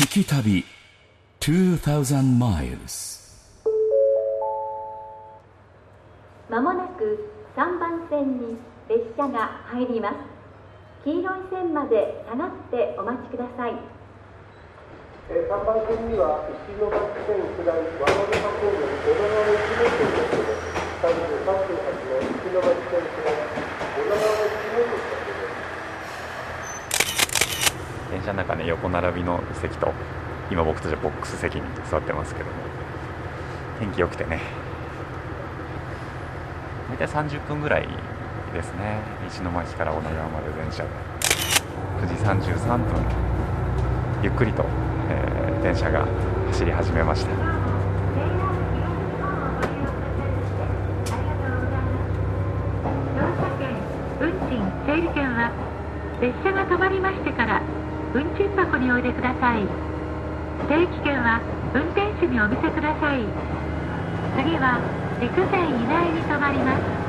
聞き旅2000 miles まもなく3番線に列車が入ります。黄色い線まで下がってお待ちください。えー3番線には石巻線下り和歌山方面小田川一号線です。ので33分発の石巻線下り小田川一号線です車の中ね横並びの席と今僕たちはボックス席に座ってますけども。天気良くてね。大体30分ぐらいですね。石巻から小野川まで電車で。9時33分。ゆっくりと、えー電車が走り始めました乗車券運賃整理券は列車が止まりましてから運賃てください。定期券は運転手にお見せください。次は陸前以内に停まります。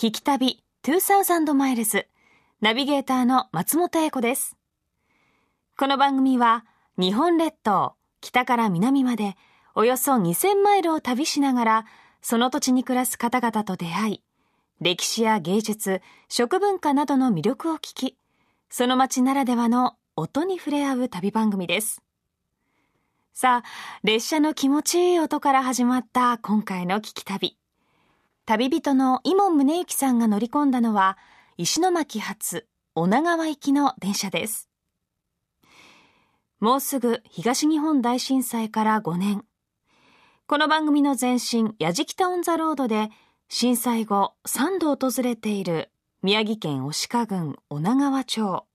聞き旅2000マイルズナビゲーターの松本英子です。この番組は日本列島北から南までおよそ2000マイルを旅しながらその土地に暮らす方々と出会い歴史や芸術、食文化などの魅力を聞きその街ならではの音に触れ合う旅番組です。さあ、列車の気持ちいい音から始まった今回の聞き旅。旅人の伊門宗行さんが乗り込んだのは石巻発女川行きの電車です。もうすぐ東日本大震災から5年。この番組の前身やじきたオンザロードで震災後3度訪れている宮城県牡鹿郡女川町。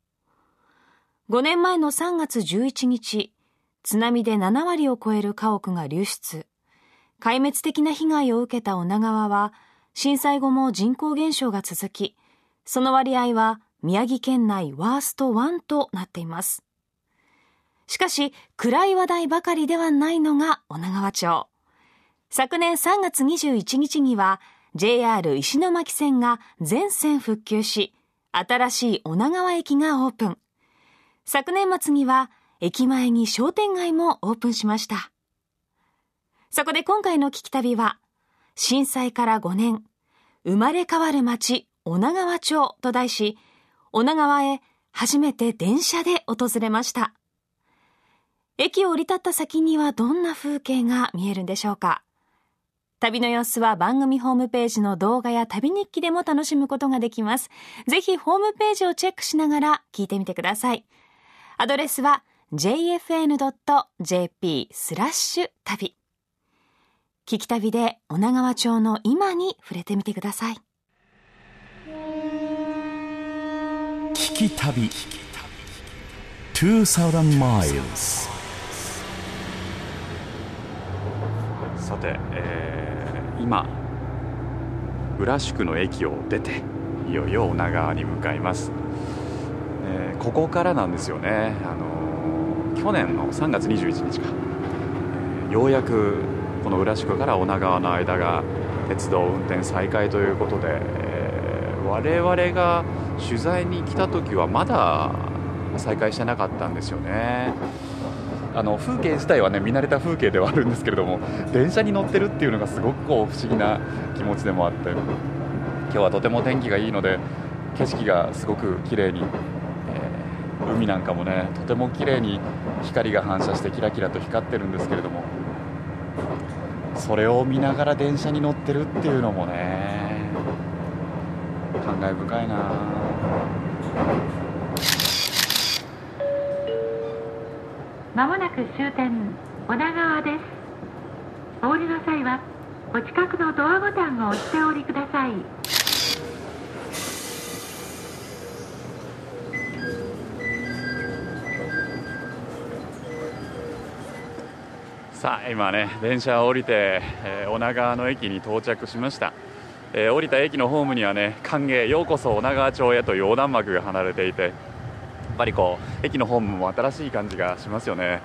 5年前の3月11日津波で7割を超える家屋が流出。壊滅的な被害を受けた女川は震災後も人口減少が続きその割合は宮城県内ワースト1となっています。しかし暗い話題ばかりではないのが女川町。昨年3月21日には JR 石巻線が全線復旧し新しい女川駅がオープン。昨年末には駅前に商店街もオープンしました。そこで今回の聞き旅は、震災から5年、生まれ変わる街、女川町と題し、女川へ初めて電車で訪れました。駅を降り立った先にはどんな風景が見えるんでしょうか旅の様子は番組ホームページの動画や旅日記でも楽しむことができます。ぜひホームページをチェックしながら聞いてみてください。アドレスは jfn.jp スラッシュ旅。聞き旅で女川町の今に触れてみてください。聞き旅。2000 miles さて、えー今浦宿の駅を出ていよいよ女川に向かいます、えーここからなんですよね、あのー去年の3月21日か、えーようやくこの浦宿から女川の間が鉄道運転再開ということで、えー我々が取材に来た時はまだ再開してなかったんですよね。あの風景自体はね見慣れた風景ではあるんですけれども電車に乗ってるっていうのがすごくこう不思議な気持ちでもあって今日はとても天気がいいので景色がすごく綺麗に、えー海なんかもねとても綺麗に光が反射してキラキラと光ってるんですけれどもそれを見ながら電車に乗ってるっていうのもね感慨深いな。まもなく終点女川です。お降りの際はお近くのドアボタンを押しておりください。さあ今ね電車を降りて、え、女川の駅に到着しました、えー、降りた駅のホームにはね歓迎ようこそ女川町へという横断幕が離れていてやっぱりこう駅のホームも新しい感じがしますよね。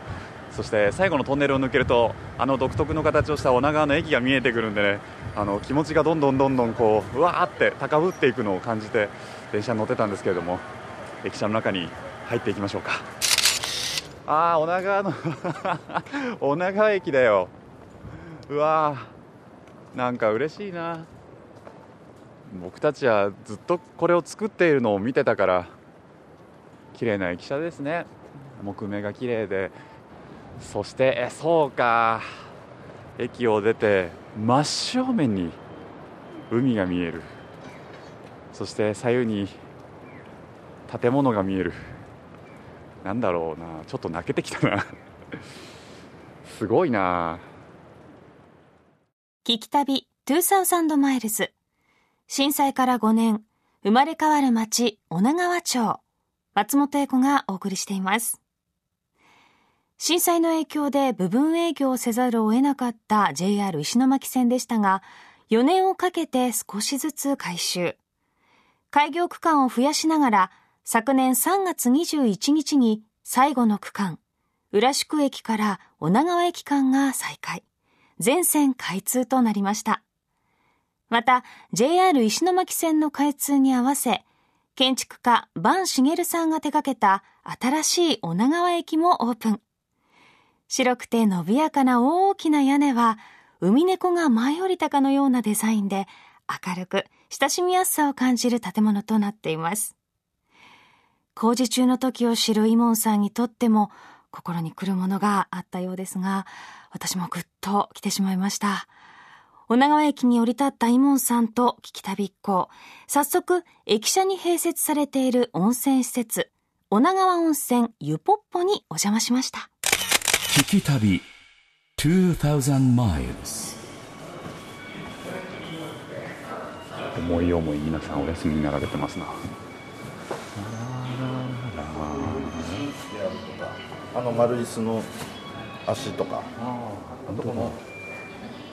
そして最後のトンネルを抜けるとあの独特の形をした女川の駅が見えてくるんでねあの気持ちがどんどんどんどんこううわーって高ぶっていくのを感じて電車に乗ってたんですけれども駅舎の中に入っていきましょうか。ああ女川の 女川駅だよ。うわーなんか嬉しいな。僕たちはずっとこれを作っているのを見てたから綺麗な駅舎ですね。木目が綺麗で。そしてえそうか。駅を出て真正面に海が見える。そして左右に建物が見える。なんだろうなちょっと泣けてきたな。すごいな。聞き旅2000マイルズ。震災から5年生まれ変わる町女川町。松本英子がお送りしています。震災の影響で部分営業をせざるを得なかった JR 石巻線でしたが4年をかけて少しずつ改修。開業区間を増やしながら昨年3月21日に最後の区間、浦宿駅から女川駅間が再開。全線開通となりました。また、JR 石巻線の開通に合わせ、建築家、坂茂さんが手掛けた新しい女川駅もオープン。白くて伸びやかな大きな屋根は、海猫が舞い降りたかのようなデザインで、明るく親しみやすさを感じる建物となっています。工事中の時を知るイモンさんにとっても心に来るものがあったようですが、私もぐっと来てしまいました。女川駅に降り立ったイモンさんと聞き旅っ子。早速、駅舎に併設されている温泉施設、女川温泉ゆぽっぽにお邪魔しました。聞き旅2000 miles 思い思い皆さんお休みになられてますな。あの丸椅子の足とかあとこの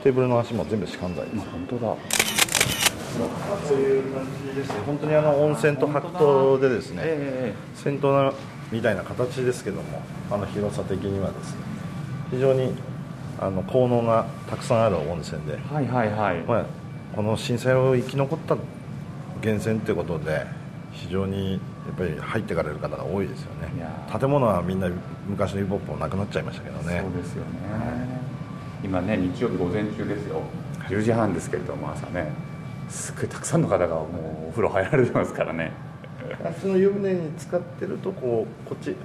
テーブルの足も全部歯間材です。本当だ。そういう感じですね。本当にあの温泉と白桃でですね、えー、銭湯みたいな形ですけどもあの広さ的にはですね非常にあの効能がたくさんある温泉で、はいはいはい。まあ、この震災を生き残った源泉ということで非常にやっぱり入ってかれる方が多いですよね。建物はみんな昔のイボップもなくなっちゃいましたけどね。そうですよね、今ね日曜日午前中ですよ。10時半ですけれども朝ね。すっごいたくさんの方がもうお風呂入られてますからね。その湯船に使ってるとこうこっち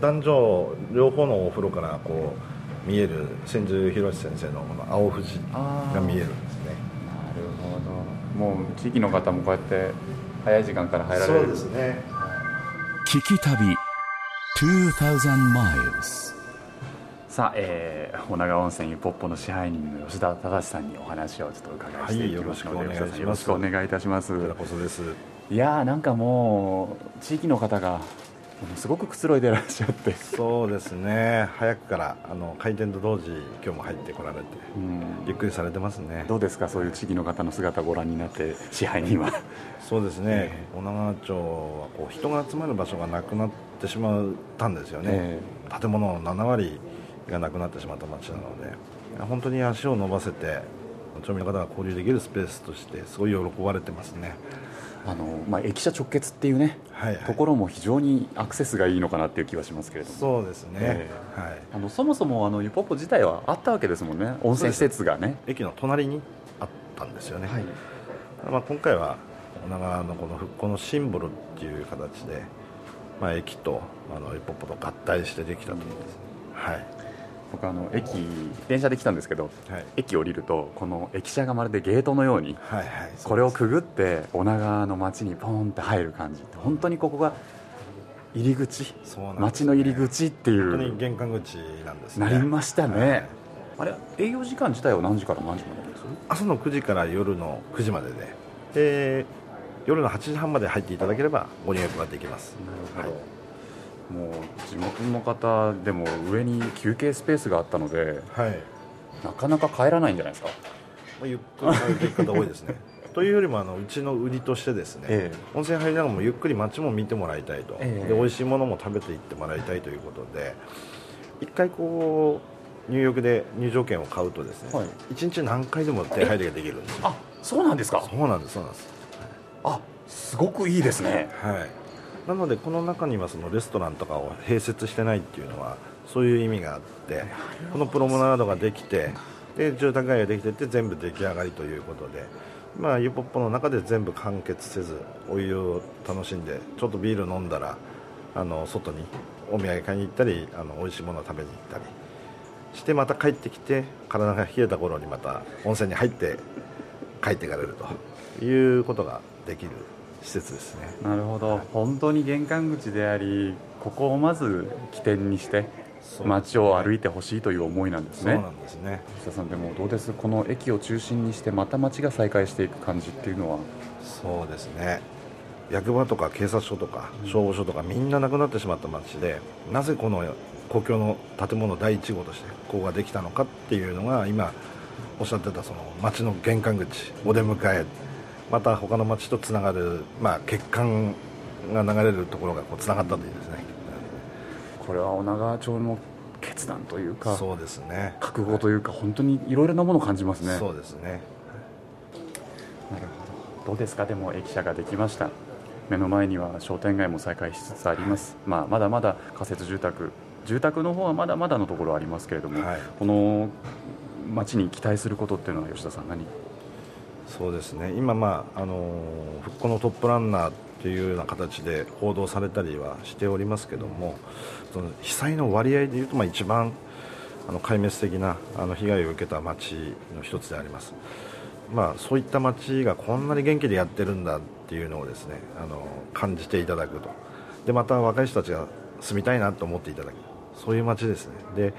男女両方のお風呂からこう見える千住博先生のこの青富士が見えるんですね。なるほど。もう地域の方もこうやって早い時間から入られる。そうですね聞き旅2000 miles さあ、えー、女川温泉湯ポッポの支配人の吉田忠さんにお話をちょっと伺いしていきますので、はい、よろしくお願いいたします。いやーなんかもう地域の方がすごくくつろいでいらっしゃって。そうですね。早くからあの開店と同時今日も入ってこられて、うん、ゆっくりされてますね。どうですか？そういう地域の方の姿をご覧になって支配人は。そうですね、えー、女川町はこう人が集まる場所がなくなってしまったんですよね、えー、建物の7割がなくなってしまった町なので。本当に足を伸ばせて町民の方が交流できるスペースとしてすごい喜ばれてますねあのまあ、駅舎直結っていうね、はいはい、ところも非常にアクセスがいいのかなっていう気はしますけれども。そうですね、えー、はい、あのそもそもあのユポッポ自体はあったわけですもんね。温泉施設がね。駅の隣にあったんですよね、はい。まあ、今回は女川のこの復興のシンボルっていう形で、まあ、駅とあのユポッポと合体してできたと思うんです、はい僕あの駅電車で来たんですけど、はい、駅降りるとこの駅舎がまるでゲートのように、はいはい、これをくぐって女川の街にポンって入る感じ。本当にここが入り口街、ね、の入り口っていう。本当に玄関口なんですね。なりましたね、はい、あれ営業時間自体は何時から何時までです？朝の9時から夜の9時までで。で夜の8時半まで入っていただければご入浴ができます。なるほど、はいもう地元の方でも上に休憩スペースがあったのではい。なかなか帰らないんじゃないですか？まあゆっくり入っていく方多いですね。というよりもあのうちの売りとしてですね、え温泉入りながらもゆっくり街も見てもらいたいと、ええ。で美味しいものも食べていってもらいたいということで一回こう入浴で入場券を買うとですね、はい。一日何回でも手入りができるんですよ。あそうなんですか？そうなんですそうなんです。あすごくいいですね。はいなのでこの中にはそのレストランとかを併設してないっていうのはそういう意味があってこのプロムナードができてで住宅街ができてて全部出来上がりということでまあユポッポの中で全部完結せずお湯を楽しんでちょっとビール飲んだらあの外にお土産買いに行ったりあの美味しいものを食べに行ったりしてまた帰ってきて体が冷えた頃にまた温泉に入って帰っていかれるということができる施設ですね。なるほど。本当に玄関口でありここをまず起点にして街を歩いてほしいという思いなんですね。そうなんですね。さんでもどうです？この駅を中心にしてまた街が再開していく感じっていうのは？そうですね。役場とか警察署とか消防署とかみんななくなってしまった町でなぜこの公共の建物第1号としてここができたのかっていうのが今おっしゃってたその町の玄関口お出迎えまた他の町とつながる、まあ、血管が流れるところがこうつながったといいですね。これは女川町の決断というかそうですね。覚悟というか本当にいろいろなものを感じますね。そうですね。なるほど。どうですか？でも駅舎ができました。目の前には商店街も再開しつつあります、まあ、まだまだ仮設住宅。住宅の方はまだまだのところありますけれども、はい。この町に期待することっていうのは吉田さん何そうですね。今、まああの復興のトップランナーというような形で報道されたりはしておりますけどもその被災の割合でいうと、まあ、一番あの壊滅的なあの被害を受けた町の一つであります、まあ、そういった町がこんなに元気でやってるんだっていうのをですねあの感じていただくと。でまた若い人たちが住みたいなと思っていただく。そういう町ですね。で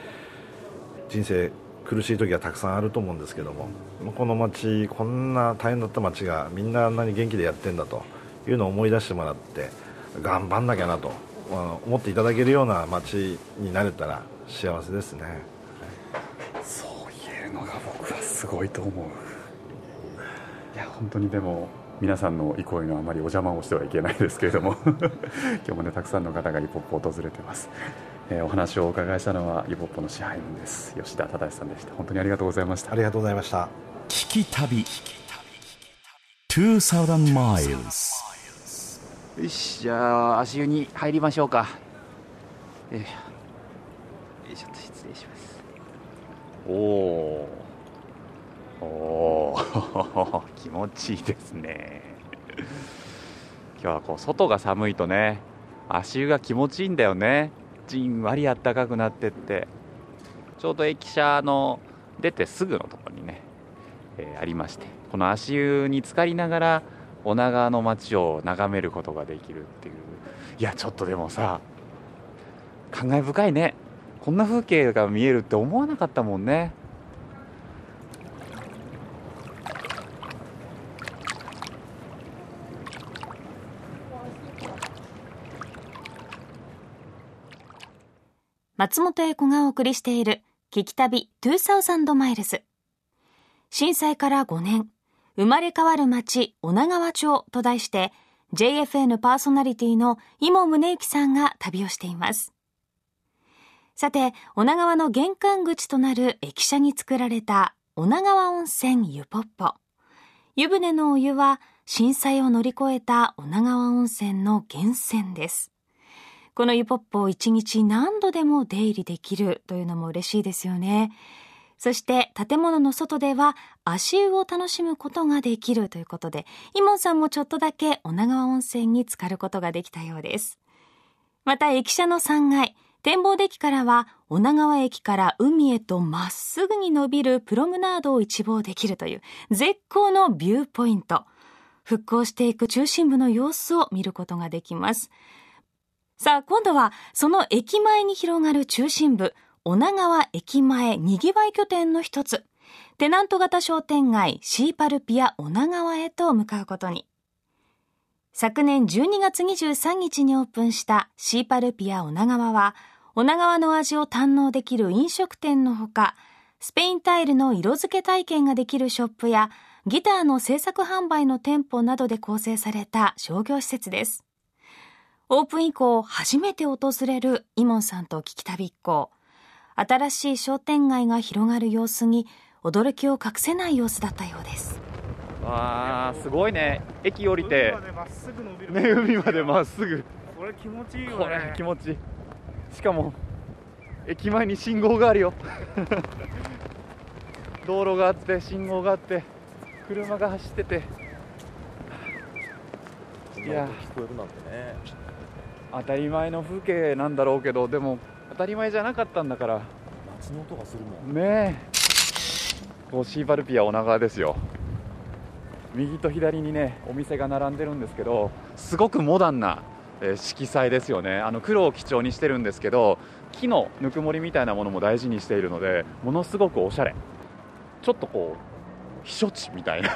人生苦しい時はたくさんあると思うんですけどもこの町こんな大変だった町がみんなあんなに元気でやってんだというのを思い出してもらって頑張んなきゃなと思っていただけるような町になれたら幸せですね。そう言えるのが僕はすごいと思う。いや本当にでも皆さんの憩いのあまりお邪魔をしてはいけないですけれども 今日もねたくさんの方がイポップを訪れてます、えーお話をお伺いしたのはイポップの支配人です。吉田忠さんでした。本当にありがとうございました。ありがとうございました。聞き旅。2000 miles よしじゃあ足湯に入りましょうか。よいしょよいしょ失礼します。おおおー。気持ちいいですね。今日はこう外が寒いとね足湯が気持ちいいんだよねじんわりあったかくなってって。ちょうど駅舎の出てすぐのところにね、えーありましてこの足湯に浸かりながら女川の街を眺めることができるっていう。いやちょっとでもさ感慨深いね。こんな風景が見えるって思わなかったもんね。松本英子がお送りしている聞き旅2000マイルズ。震災から5年、生まれ変わる街、女川町と題して、JFN パーソナリティの今宗行さんが旅をしています。さて、女川の玄関口となる駅舎に作られた女川温泉湯ポッポ。湯船のお湯は震災を乗り越えた女川温泉の源泉です。この湯ポップを一日何度でも出入りできるというのも嬉しいですよね。そして建物の外では足湯を楽しむことができるということで、イモンさんもちょっとだけ女川温泉に浸かることができたようです。また駅舎の3階、展望デッキからは女川駅から海へとまっすぐに伸びるプロムナードを一望できるという絶好のビューポイント。復興していく中心部の様子を見ることができます。さあ、今度はその駅前に広がる中心部、女川駅前にぎわい拠点の一つ、テナント型商店街シーパルピア女川へと向かうことに。昨年12月23日にオープンしたシーパルピア女川は、女川の味を堪能できる飲食店のほか、スペインタイルの色付け体験ができるショップや、ギターの制作販売の店舗などで構成された商業施設です。オープン以降初めて訪れるイモンさんと聞き旅一行。新しい商店街が広がる様子に驚きを隠せない様子だったようです。わあすごいね。駅降りてね海までまっすぐ。これ気持ちいいよ、ね、これ気持ちいい。しかも駅前に信号があるよ。道路があって信号があって車が走ってて。いや聞こえるなんてね当たり前の風景なんだろうけどでも当たり前じゃなかったんだから。街の音がするもん。ねえ。こうシーバルピア女川ですよ。右と左にねお店が並んでるんですけどすごくモダンな、え色彩ですよね。あの黒を基調にしてるんですけど木のぬくもりみたいなものも大事にしているのでものすごくおしゃれ。ちょっとこう避暑地みたいな。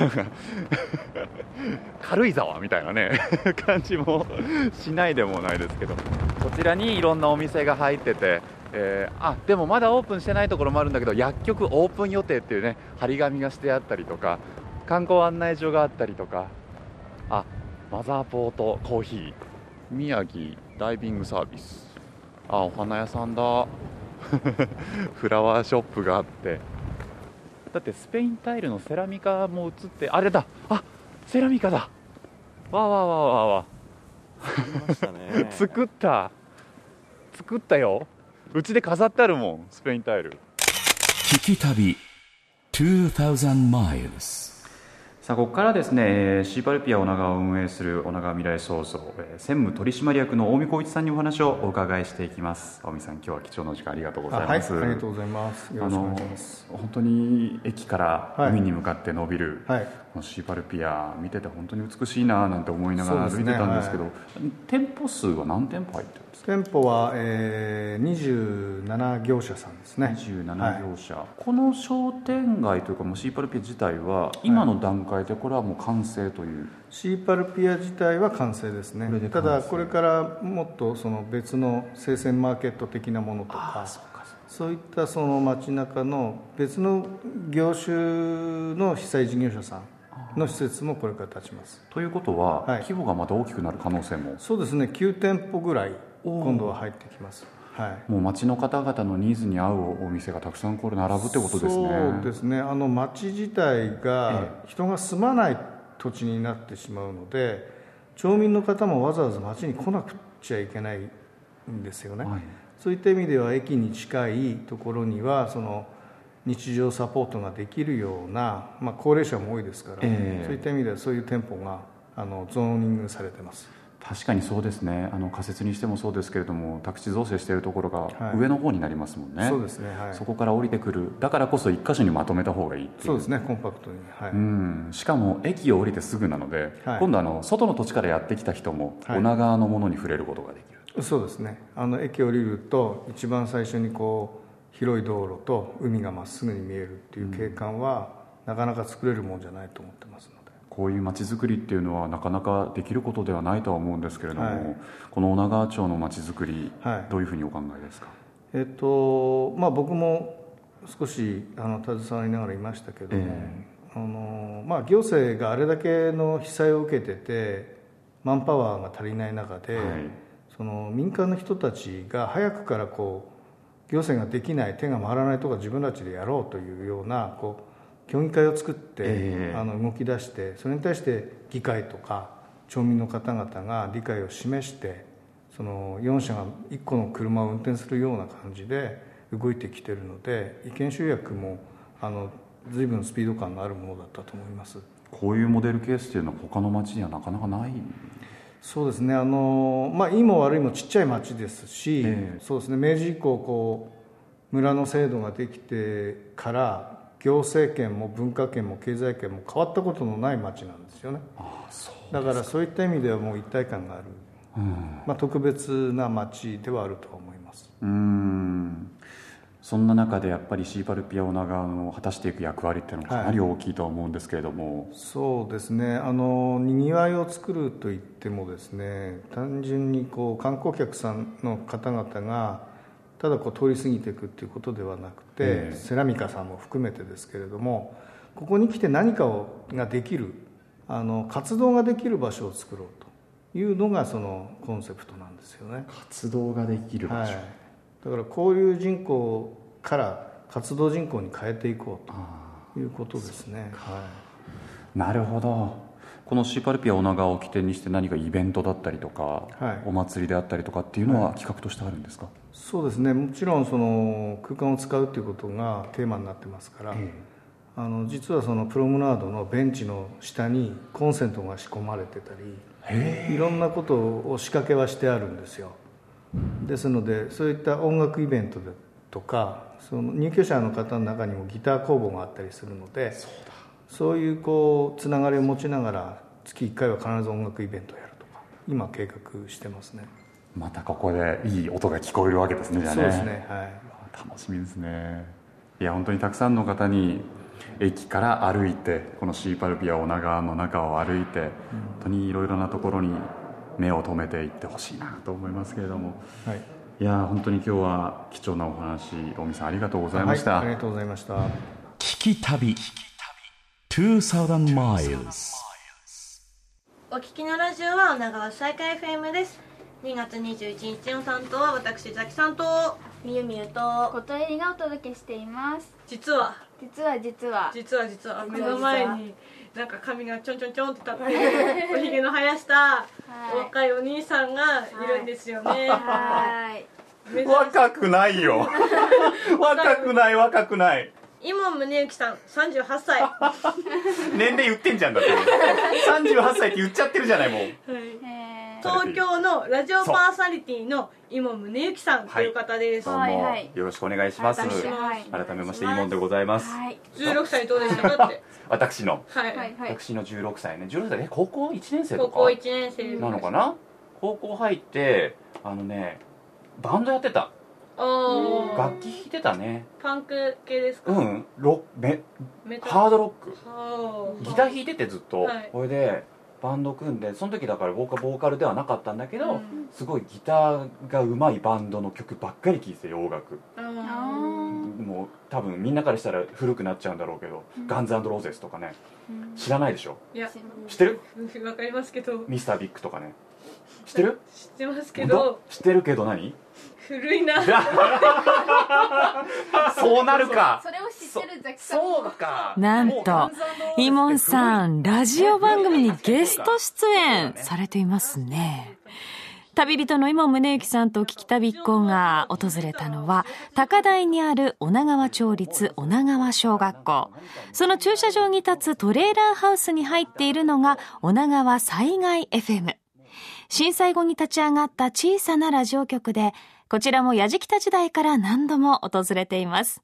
軽井沢みたいなね。感じもしないでもないですけど。こちらにいろんなお店が入ってて、えー、あでもまだオープンしてないところもあるんだけど薬局オープン予定っていうね張り紙がしてあったりとか観光案内所があったりとか。あマザーポートコーヒー宮城ダイビングサービス。あお花屋さんだ。フラワーショップがあって。だってスペインタイルのセラミカも映ってあれだ。あセラミカだ。わわわわわ 作った。作ったよ。うちで飾ってあるもんスペインタイル。聞き旅2000 miles さあここからですねシーパルピア女川を運営する女川未来創造専務取締役の大見光一さんにお話をお伺いしていきます。大見さん今日は貴重な時間ありがとうございます。あ,、はい、ありがとうございます。あの本当に駅から海に向かって伸びる、はい、このシーパルピア見てて本当に美しいななんて思いながら歩いてたんですけど、ねはい、店舗数は何店舗入ってる店舗は、えー、27業者さんですね。27業者、はい、この商店街というかもうシーパルピア自体は今の段階でこれはもう完成という、シーパルピア自体は完成ですね。ただこれからもっとその別の生鮮マーケット的なものとかそういったその街中の別の業種の被災事業者さんの施設もこれから立ちます。ということは、はい、規模がまた大きくなる可能性も。そうですね。9店舗ぐらい今度は入ってきます。はい、もう町の方々のニーズに合うお店がたくさんこれ並ぶってことですね。そうですね。あの町自体が人が住まない土地になってしまうので、町民の方もわざわざ町に来なくちゃいけないんですよね。はい、そういった意味では駅に近いところにはその日常サポートができるような、まあ高齢者も多いですから、えー、そういった意味ではそういう店舗があのゾーニングされてます。確かにそうですね。あの仮設にしてもそうですけれども宅地造成しているところが上の方になりますもんね、はい、そうですね、はい、そこから降りてくる。だからこそ一箇所にまとめた方がいいそうですねコンパクトに、はい、うん。しかも駅を降りてすぐなので、はい、今度あの外の土地からやってきた人も女川のものに触れることができる、そうですね。あの駅降りると一番最初にこう広い道路と海がまっすぐに見えるっていう景観は、うん、なかなか作れるもんじゃないと思ってますこういう街づくりっていうのはなかなかできることではないとは思うんですけれども、はい、この女川町の街づくり、はい、どういうふうにお考えですか、えっとまあ、僕も少しあの携わりながらいましたけども、えー、あのまあ、行政があれだけの被災を受けててマンパワーが足りない中で、はい、その民間の人たちが早くからこう行政ができない手が回らないとか自分たちでやろうというようなこう協議会を作って、えー、あの動き出してそれに対して議会とか町民の方々が理解を示してその4社が1個の車を運転するような感じで動いてきてるので意見集約もあの随分スピード感のあるものだったと思います。こういうモデルケースっていうのは他の町にはなかなかない。そうですね。あの、まあ、いいも悪いもちっちゃい町ですし、えー、そうですね。明治以降こう村の制度ができてから行政権も文化圏も経済圏も変わったことのない町なんですよね。だからそういった意味ではもう一体感がある、うん、まあ、特別な町ではあると思います。うん。そんな中でやっぱりシーパルピアオナガの果たしていく役割っていうのはかなり大きいとは思うんですけれども、はい、そうですね。あのにぎわいを作るといってもですね単純にこう観光客さんの方々がただこう通り過ぎていくっていうことではなくて、えー、セラミカさんも含めてですけれどもここに来て何かをができるあの活動ができる場所を作ろうというのがそのコンセプトなんですよね。活動ができる場所、はい。だから交流人口から活動人口に変えていこうということですね、はい、なるほどこのシーパルピア女川を起点にして何かイベントだったりとか、はい、お祭りであったりとかっていうのは企画としてあるんですか、はい、そうですね。もちろんその空間を使うということがテーマになってますから、えー、あの実はそのプロムナードのベンチの下にコンセントが仕込まれてたりいろんなことを仕掛けはしてあるんですよ。ですのでそういった音楽イベントとかその入居者の方の中にもギター工房があったりするのでそういうこうつながりを持ちながら月1回は必ず音楽イベントをやるとか今計画してますね。またここでいい音が聞こえるわけですねじゃあね。そうですねはい。楽しみですね。いや本当にたくさんの方に駅から歩いてこのシーパルピア女川の中を歩いて、本当にいろいろなところに目を留めていってほしいなと思いますけれども、はい、いや本当に今日は貴重なお話大見さんありがとうございました、はい、ありがとうございました。聞き旅2000 miles. お聞きのラジオは女川再開 FM です。2月21日の担当は私ザキさんと。みゆみゆと。琴恵里がお届けしています。実は。実は実は。実は実は。目の前になんか髪がちょんちょんちょんって立っておひげの生やした若いお兄さんがいるんですよね。はい。若くないよ。若くない若くない今宗行さん38歳。年齢言ってんじゃんだって。38歳って言っちゃってるじゃないもう、はい。東京のラジオパーソナリティの今宗行さんという方です、はい、どうもよろしくお願いします、はい、改めましていいもんでございます、はい、16歳どうでしたかって。私の、はい、私の16歳ね。16歳で高校1年生とか？高校1年生なのかな？高校入ってあのねバンドやってた楽器弾いてたね。パンク系ですか？うん。ロメハードロック。ギター弾いててずっと、これでバンド組んでその時だから僕はボーカルではなかったんだけど、うん、すごいギターがうまいバンドの曲ばっかり聴いて洋楽。もう多分みんなからしたら古くなっちゃうんだろうけど、うん、ガンズローゼスとかね、うん、知らないでしょ？いや。知ってる？わかりますけど。ミスタービッグとかね。知ってる？知ってますけど。知ってるけど何？古いな。そうなるか。それを知ってるザキさんそうか。なんとイモンさんラジオ番組にゲスト出演されていますね。旅人の今宗行さんと聞き旅一行が訪れたのは高台にある女川町立女川小学校。その駐車場に立つトレーラーハウスに入っているのが女川災害 FM 震災後に立ち上がった小さなラジオ局でこちらも矢敷田時代から何度も訪れています。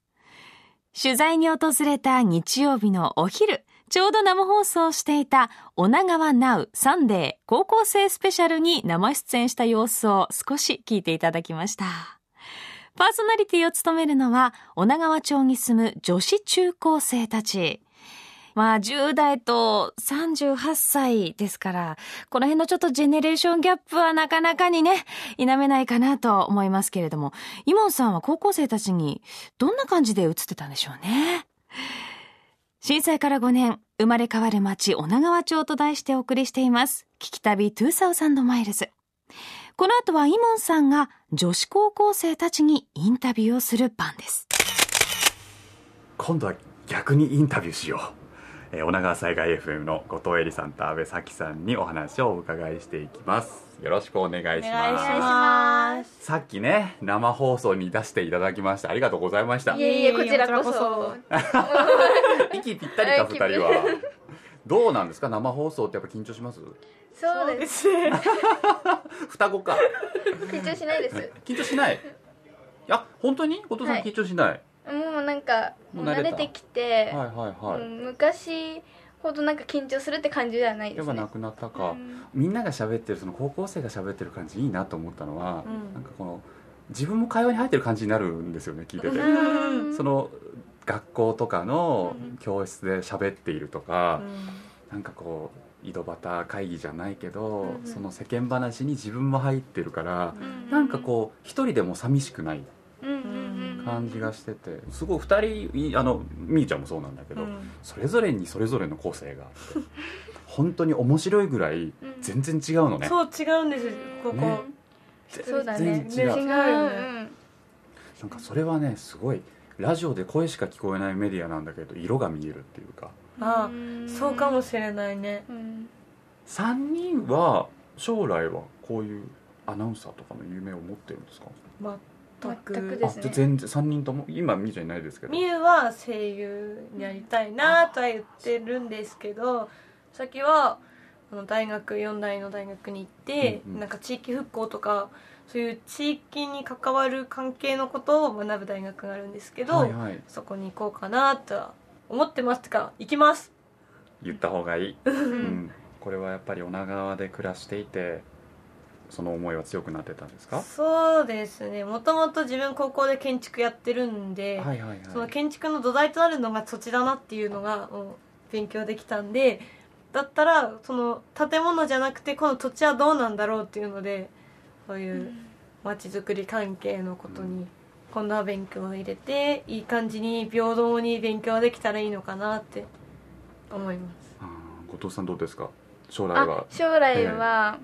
取材に訪れた日曜日のお昼、ちょうど生放送していた、女川ナウサンデー高校生スペシャルに生出演した様子を少し聞いていただきました。パーソナリティを務めるのは、女川町に住む女子中高生たち。まあ、10代と38歳ですから、この辺のちょっとジェネレーションギャップはなかなかにね、否めないかなと思いますけれども、イモンさんは高校生たちにどんな感じで映ってたんでしょうね？震災から5年、生まれ変わる街、女川町と題してお送りしています。聞き旅2000マイルズ。この後はイモンさんが女子高校生たちにインタビューをする番です。今度は逆にインタビューしよう。えー、女川災害 FM の後藤恵里さんと安部咲さんにお話をお伺いしていきます。よろしくお願いします。さっきね生放送に出していただきましてありがとうございました。いえいえこちらこそ。息ぴったりか 二人は。どうなんですか？生放送ってやっぱ緊張します？そうです。双子か。緊張しないです。緊張しない？いや本当に？後藤さん緊張しない、はい？もうなんか慣れてきて、はいはいはい、昔ほどなんか緊張するって感じではないです、ね、なくなったか、うん、みんなが喋ってるその高校生が喋ってる感じいいなと思ったのは、うん、なんかこの自分も会話に入ってる感じになるんですよね聞いてて。うん。その学校とかの教室で喋っているとか、なんかこう井戸端会議じゃないけど、その世間話に自分も入ってるから、なんかこう一人でも寂しくない感じがしてて。すごい2人いあのみーちゃんもそうなんだけど、うん。それぞれにそれぞれの個性があって 本当に面白いぐらい全然違うのね、そう違うんですここ、ね。そうだね。全然違う。違うよね。なんかそれはねすごいラジオで声しか聞こえないメディアなんだけど色が見えるっていうか。あそうかもしれないね、3人は将来はこういうアナウンサーとかの夢を持ってるんですか？全くですね。全然3人とも今みーちゃんいないですけど。みゆは声優になりたいなとは言ってるんですけどさっきはあの大学4大の大学に行って、うんうん。なんか地域復興とかそういう地域に関わる関係のことを学ぶ大学があるんですけど、はいはい。そこに行こうかなとは思ってます。か行きます。言った方がいい、うん、これはやっぱり女川で暮らしていてその思いは強くなってたんですか？そうですね。もともと自分高校で建築やってるんで、はいはいはい。その建築の土台となるのが土地だなっていうのが勉強できたんでだったらその建物じゃなくてこの土地はどうなんだろうっていうのでそういう街づくり関係のことに今度は勉強を入れていい感じに平等に勉強できたらいいのかなって思います。後藤さんどうですか？将来あは将来は、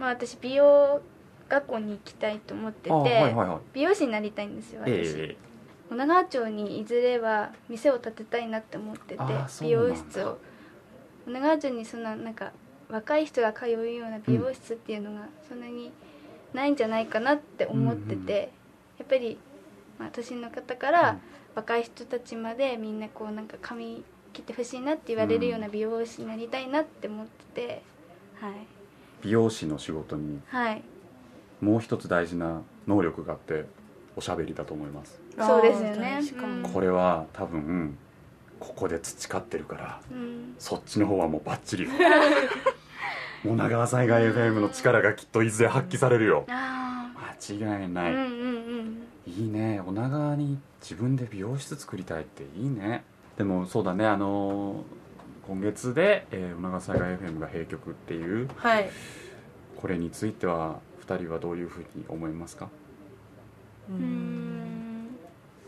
まあ私美容学校に行きたいと思ってて、あはいはいはい。美容師になりたいんですよ私、え女川町にいずれは店を建てたいなって思ってて美容室を。女川町にそんななんか若い人が通うような美容室っていうのがそんなにないんじゃないかなって思ってて、うんうんやっぱり、まあ、年の方から若い人たちまでみんなこうなんか髪切ってほしいなって言われるような美容師になりたいなって思ってて、はい美容師の仕事にはい。もう一つ大事な能力があっておしゃべりだと思います。そうですよね。これは多分ここで培ってるからうん。そっちの方はもうバッチリよ。もう長川災害 FM の力がきっといずれ発揮されるよ。あ間違いない、あうんうんうん。いいね。女川に自分で美容室作りたいっていいね。でもそうだね。あのー今月で、えー、女川災害 FM が閉局っていうはい。これについては2人はどういうふうに思いますか？ううん。ん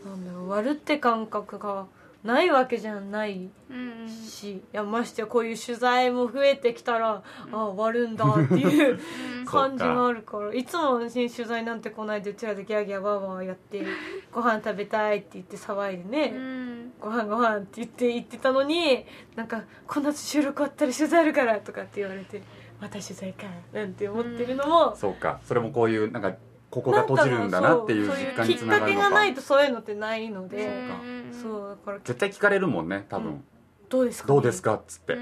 なんだろう割るって感覚がないわけじゃないうんうん。しいやましてやこういう取材も増えてきたら、ああ割るんだっていう 感じがあるからいつも、ね、取材なんて来ないでうちらでギャーギャーワーワーやってご飯食べたいって言って騒いでね、うんご飯ご飯って言って言ってたのになんかこの後収録あったら取材あるからとかって言われてまた取材かなんて思ってるのも、そうか。それもこういうなんかここが閉じるんだなっていう実感につきっかながるのかけがないとそういうのってないので、うんそうだから絶対聞かれるもんね多分、うんどうですか、どうですかっつって、どう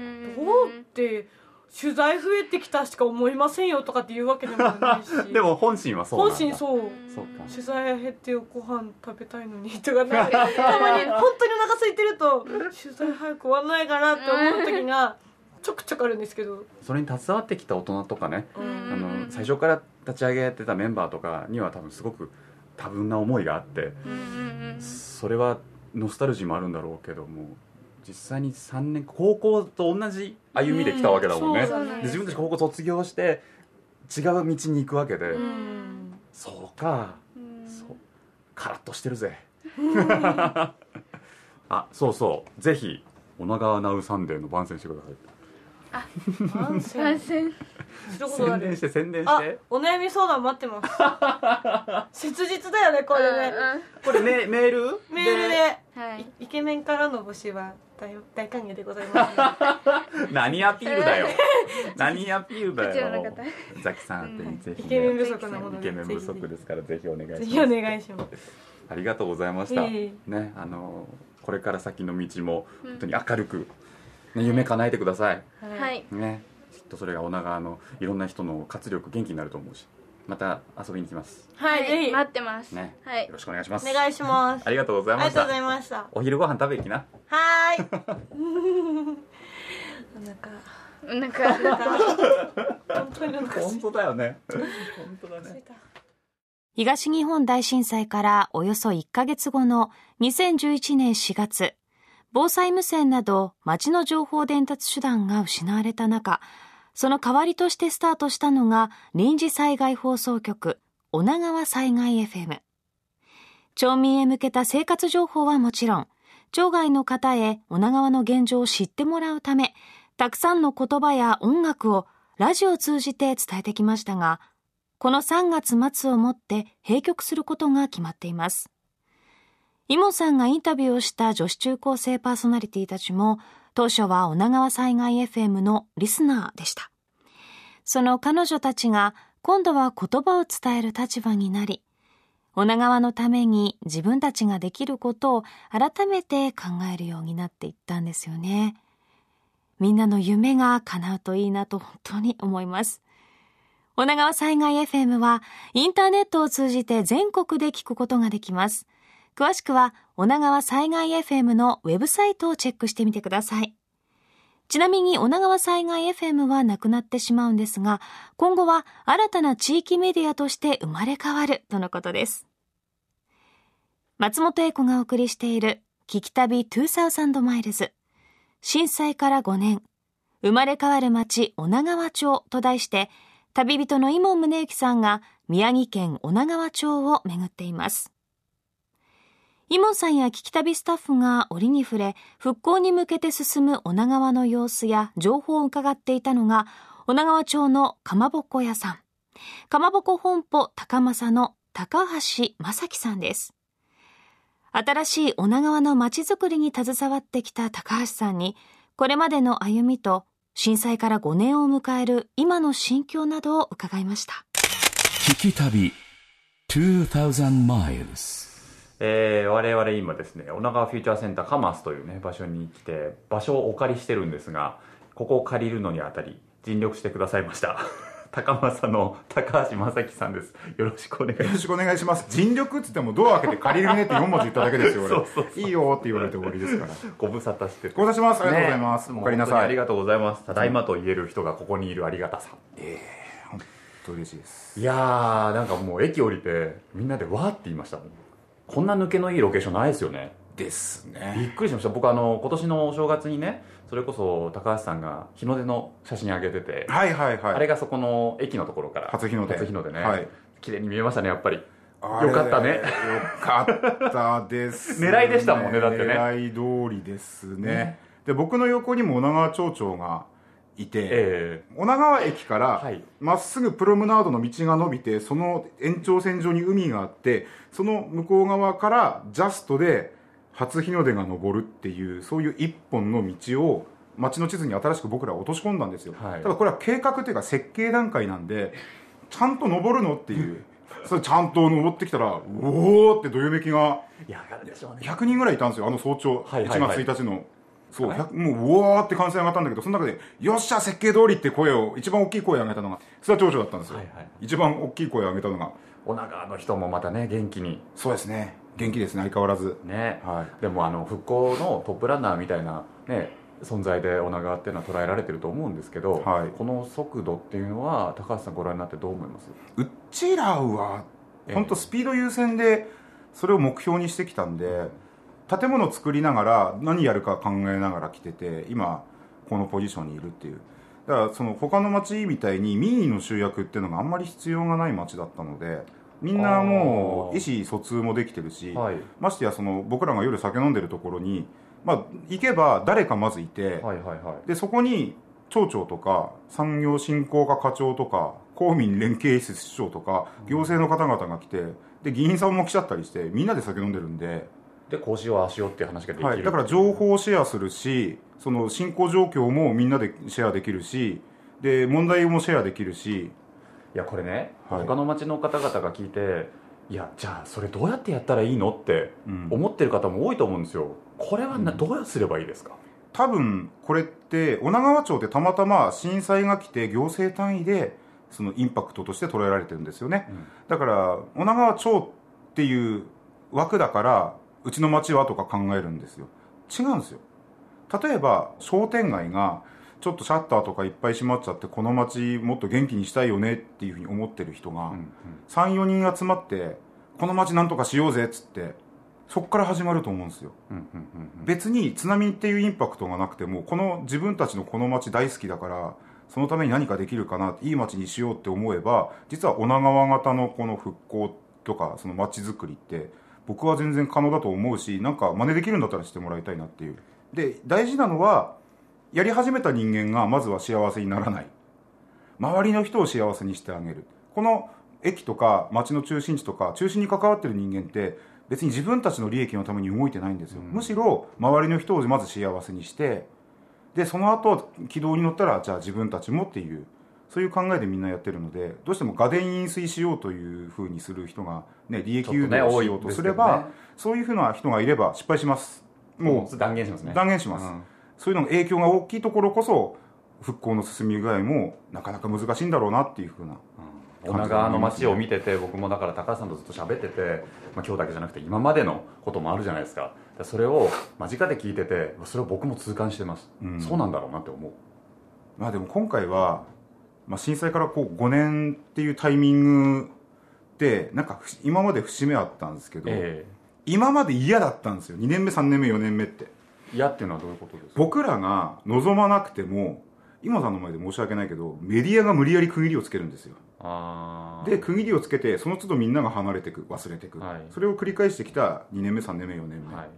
って取材増えてきたしか思いませんよとかって言うわけでもないし。でも本心はそう本心そう。そうか。取材減ってご飯食べたいのにとかなんかたまに本当にお腹空いてると取材早く終わらないかなって思う時がちょくちょくあるんですけど、それに携わってきた大人とかね、うん。あの最初から立ち上げてたメンバーとかには多分すごく多分な思いがあって、それはノスタルジーもあるんだろうけども実際に3年高校と同じ歩みで来たわけだもんね,、うんで自分たち高校卒業して違う道に行くわけで、うん。そうか、そう。カラッとしてるぜ。あそうそう。ぜひ「女川ナウサンデー」の番宣してください。番宣番宣？宣伝して宣伝しあてお悩み相談待ってます。切実だよねこれね。これメメール？メールで。はい。イケメンからの募集は大大歓迎でございます。何アピールだよ。何アピールだよ。方ザキさんってぜひ、イケメン不足なものイでケメン不足ですからぜひお願いします。ぜひお願いします。ありがとうございました、ねあのこれから先の道も本当に明るく、ね、夢叶えてください、はい。ねきっとそれが女川のいろんな人の活力元気になると思うしまた遊びに来ます。はい、ぜひ。待ってます。ねはい。よろしくお願いします。お願いします。ありがとうございました。ありがとうございました。お昼ご飯食べ行きな。はーい。なんかなんか本当にお腹。空い本当だよね。本当だねた。東日本大震災からおよそ1ヶ月後の2011年4月、防災無線など街の情報伝達手段が失われた中、その代わりとしてスタートしたのが臨時災害放送局、女川災害 FM。町民へ向けた生活情報はもちろん、町外の方へ女川の現状を知ってもらうため、たくさんの言葉や音楽をラジオを通じて伝えてきましたが、この3月末をもって閉局することが決まっています。イモさんがインタビューをした女子中高生パーソナリティたちも、当初は女川災害 FM のリスナーでした。その彼女たちが今度は言葉を伝える立場になり、女川のために自分たちができることを改めて考えるようになっていったんですよね。みんなの夢が叶うといいなと本当に思います。女川災害 FM はインターネットを通じて全国で聞くことができます。詳しくは女川災害 FM のウェブサイトをチェックしてみてください。ちなみに女川災害 FM はなくなってしまうんですが、今後は新たな地域メディアとして生まれ変わるとのことです。松本英子がお送りしている聞き旅2000マイルズ。震災から5年、生まれ変わる街女川町と題して、旅人の伊門宗行さんが宮城県女川町を巡っています。伊門さんや聞き旅スタッフが折に触れ、復興に向けて進む女川の様子や情報を伺っていたのが、女川町のかまぼこ屋さん。かまぼこ本舗高政の高橋正樹さんです。新しい女川の街づくりに携わってきた高橋さんに、これまでの歩みと震災から5年を迎える今の心境などを伺いました。聞き旅2000 miles えー、我々今ですね女川フューチャーセンターカマスというね場所に来て場所をお借りしてるんですがここを借りるのにあたり尽力してくださいました 高政の高橋正樹さんです。よろしくお願いします。よろしくお願いします。尽力っつってもドア開けて借りるねって4文字言っただけですよ、俺。そうそういいよって言われて終わりですから。ご無沙汰してご無沙汰します。ありがとうございます。ね、おかえりなさい。ありがとうございます。ただいまと言える人がここにいるありがたさ。ええー、本当嬉しいです。いやー、なんかもう駅降りて、みんなでわーって言いましたもん。こんな抜けのいいロケーションないですよね。ですね。びっくりしました。僕あの、今年のお正月にね、それこそ高橋さんが日の出の写真上げてて、はいはいはい、あれがそこの駅のところから初日の出。初日の出ね、はい、綺麗に見えましたねやっぱり。よかったね。よかったですね。狙いでしたもんねだってね。狙い通りですね、ね、で僕の横にも女川町長がいて、えー、女川駅からま、っすぐプロムナードの道が伸びてその延長線上に海があってその向こう側からジャストで初日の出が昇るっていうそういう一本の道を街の地図に新しく僕ら落とし込んだんですよ、はい、ただこれは計画というか設計段階なんでちゃんと登るのっていう それちゃんと登ってきたらうおーってどよめきが100人ぐらいいたんですよあの早朝、1月1日の。そう、もう、うわーって歓声上がったんだけど、その中で、よっしゃ、設計通りって声を、一番大きい声を上げたのが、それは町長だったんですよ。はいはい、一番大きい声を上げたのが。女川の人もまたね、元気に。そうですね。元気ですね、相変わらず。ね。はい。でも、あの、復興のトップランナーみたいな、ね、存在で女川っていうのは捉えられてると思うんですけど、はい、この速度っていうのは高橋さんご覧になってどう思います？うちらは本当スピード優先でそれを目標にしてきたんで建物を作りながら何やるか考えながら来てて今このポジションにいるっていう。だからその他の町みたいに民意の集約っていうのがあんまり必要がない町だったのでみんなもう意思疎通もできてるし、はい、ましてやその僕らが夜酒飲んでるところにまあ、行けば誰かまずいて、はいはいはい、でそこに町長とか産業振興課課長とか公民連携室室長とか行政の方々が来てで議員さんも来ちゃったりしてみんなで酒飲んでるんででこうしようああしようっていう話ができる、はい、だから情報をシェアするしその進行状況もみんなでシェアできるしで問題もシェアできるし。いやこれね、はい、他の町の方々が聞いていやじゃあそれどうやってやったらいいのって思ってる方も多いと思うんですよ。これはな、どうすればいいですか？多分これって女川町ってたまたま震災が来て行政単位でそのインパクトとして捉えられてるんですよね、うん、だから女川町っていう枠だからうちの町はとか考えるんですよ。違うんですよ。例えば商店街がちょっとシャッターとかいっぱい閉まっちゃってこの街もっと元気にしたいよねっていうふうに思ってる人が34人集まってこの街なんとかしようぜっつってそこから始まると思うんですよ、別に津波っていうインパクトがなくてもこの自分たちのこの街大好きだからそのために何かできるかないい街にしようって思えば実は女川型のこの復興とかその街づくりって僕は全然可能だと思うしなんか真似できるんだったらしてもらいたいなっていう。で大事なのはやり始めた人間がまずは幸せにならない。周りの人を幸せにしてあげる。この駅とか街の中心地とか中心に関わってる人間って別に自分たちの利益のために動いてないんですよ、うん、むしろ周りの人をまず幸せにしてでその後軌道に乗ったらじゃあ自分たちもっていうそういう考えでみんなやってるのでどうしても画電飲水しようというふうにする人が、ね、利益誘導をしようとすれば、ねね、そういうふうな人がいれば失敗します。もう断言しますね。断言します、うん、そういうの影響が大きいところこそ復興の進み具合もなかなか難しいんだろうなっていうふうな、うん。女川の街を見てて僕もだから高橋さんとずっと喋ってて、まあ、今日だけじゃなくて今までのこともあるじゃないですか。それを間近で聞いててそれを僕も痛感してます、うん、そうなんだろうなって思う。まあでも今回は、まあ、震災からこう5年っていうタイミングでなんか今まで節目あったんですけど、えー、今まで嫌だったんですよ。2年目3年目4年目って。嫌っていうのはどういうことですか？僕らが望まなくても今さんの前で申し訳ないけどメディアが無理やり区切りをつけるんですよ。で区切りをつけてその都度みんなが離れていく忘れていく、はい、それを繰り返してきた2年目3年目4年目、はい、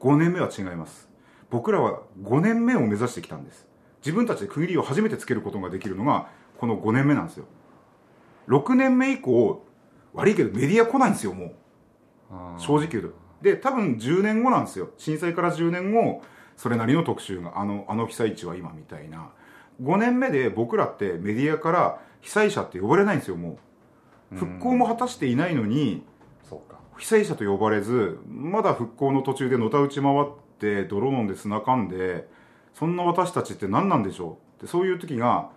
5年目は違います。僕らは5年目を目指してきたんです。自分たちで区切りを初めてつけることができるのがこの5年目なんですよ。6年目以降悪いけどメディア来ないんですよもう。正直言うと。で多分10年後なんですよ。震災から10年後それなりの特集があのあの被災地は今みたいな。5年目で僕らってメディアから被災者って呼ばれないんですよもう。復興も果たしていないのに被災者と呼ばれずまだ復興の途中でのたうち回って泥飲んで砂かんでそんな私たちって何なんでしょうってそういう時が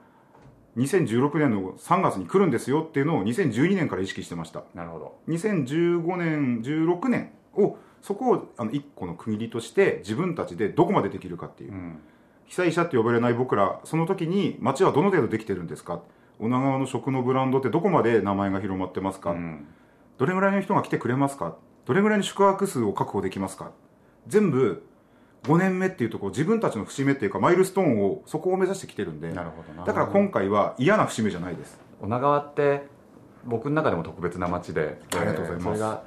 2016年の3月に来るんですよっていうのを2012年から意識してました。なるほど。2015年16年をそこをあの1個の区切りとして自分たちでどこまでできるかっていう、うん、被災者って呼ばれない僕らその時に町はどの程度できてるんですか？女川の食のブランドってどこまで名前が広まってますか、うん、どれぐらいの人が来てくれますか？どれぐらいの宿泊数を確保できますか？全部5年目っていうところ自分たちの節目っていうかマイルストーンをそこを目指してきてるんでなるほどだから今回は嫌な節目じゃないです。女川って僕の中でも特別な街でありがとうございます、それが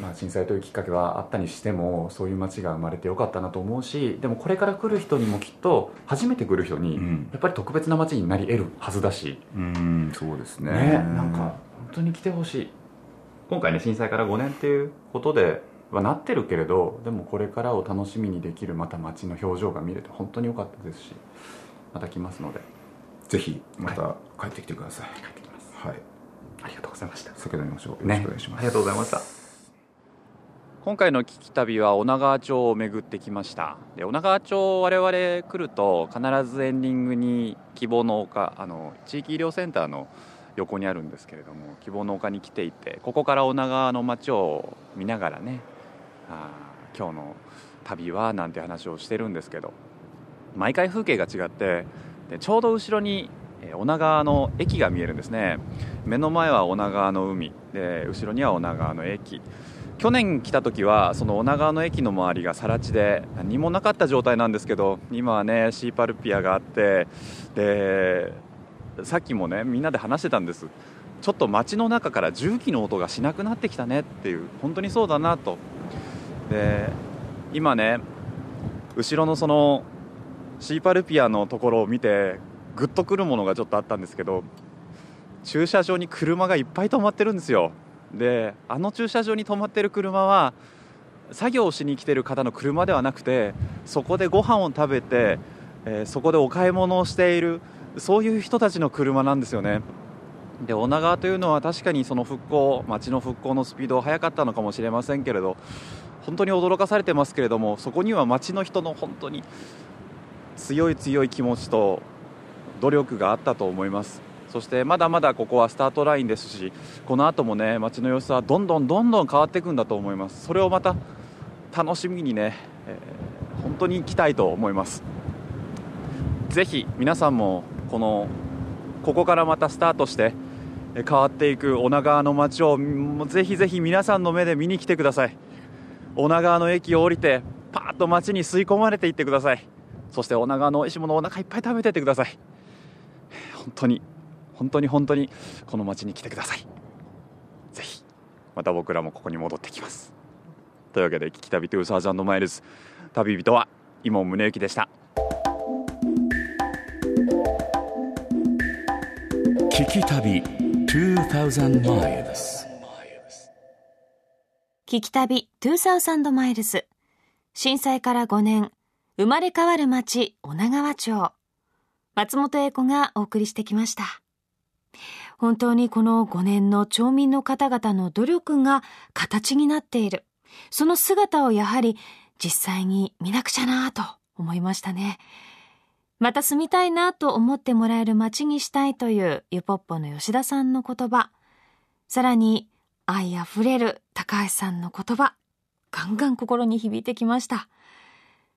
まあ、震災というきっかけはあったにしてもそういう街が生まれてよかったなと思うしでもこれから来る人にもきっと初めて来る人にやっぱり特別な街になり得るはずだし。うんそうですね。ねなんか本当に来てほしい。今回ね震災から5年っていうことではなってるけれどでもこれからを楽しみにできるまた街の表情が見れて本当に良かったですしまた来ますのでぜひまた帰ってきてください、帰ってきます。はい。ありがとうございました。酒飲みましょう。よろしくお願いします、ね、ありがとうございました。今回の聞き旅は女川町を巡ってきました。で女川町我々来ると必ずエンディングに希望の丘あの地域医療センターの横にあるんですけれども希望の丘に来ていてここから女川の町を見ながらねあ今日の旅はなんて話をしてるんですけど毎回風景が違ってでちょうど後ろに女川の駅が見えるんですね。目の前は女川の海。で後ろには女川の駅。去年来た時はその女川の駅の周りが更地で何もなかった状態なんですけど今はねシーパルピアがあってでさっきもねみんなで話してたんです。ちょっと街の中から重機の音がしなくなってきたねっていう本当にそうだなと。で今ね後ろのそのシーパルピアのところを見てグッとくるものがちょっとあったんですけど駐車場に車がいっぱい止まってるんですよ。であの駐車場に止まってる車は作業をしに来てる方の車ではなくてそこでご飯を食べて、えー、そこでお買い物をしているそういう人たちの車なんですよね。で女川というのは確かにその復興街の復興のスピードは速かったのかもしれませんけれど本当に驚かされてますけれどもそこには街の人の本当に強い強い気持ちと努力があったと思います。そしてまだまだここはスタートラインですしこの後もね街の様子はどんどんどんどん変わっていくんだと思います。それをまた楽しみにね、えー、本当に行きたいと思います。ぜひ皆さんもこのここからまたスタートして変わっていく女川の街をぜひぜひ皆さんの目で見に来てください。女川の駅を降りてパーッと街に吸い込まれていってください。そして女川の美味しいものをお腹いっぱい食べていってください。本当に本当に本当にこの街に来てください。ぜひまた僕らもここに戻ってきます。というわけで「聞き旅 Two Thousand Miles」旅人は井門宗之でした。聞き旅2000 miles 聞き旅2000マイルズ。震災から5年生まれ変わる町女川町。松本英子がお送りしてきました。本当にこの5年の町民の方々の努力が形になっている。その姿をやはり実際に見なくちゃなぁと思いましたね。また住みたいなと思ってもらえる街にしたいというゆぽっぽの吉田さんの言葉。さらに愛あふれる高橋さんの言葉。ガンガン心に響いてきました。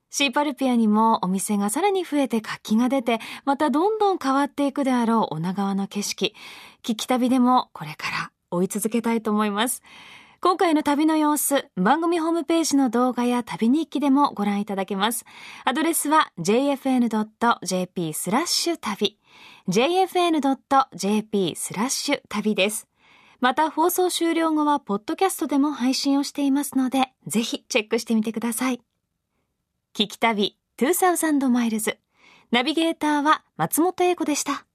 シーパルピアにもお店がさらに増えて活気が出て、またどんどん変わっていくであろう女川の景色。聞き旅でもこれから追い続けたいと思います。今回の旅の様子、番組ホームページの動画や旅日記でもご覧いただけます。アドレスは jfn.jp スラッシュ旅。jfn.jp スラッシュ旅です。また放送終了後はポッドキャストでも配信をしていますので、ぜひチェックしてみてください。聞き旅2000マイルズ。ナビゲーターは松本英子でした。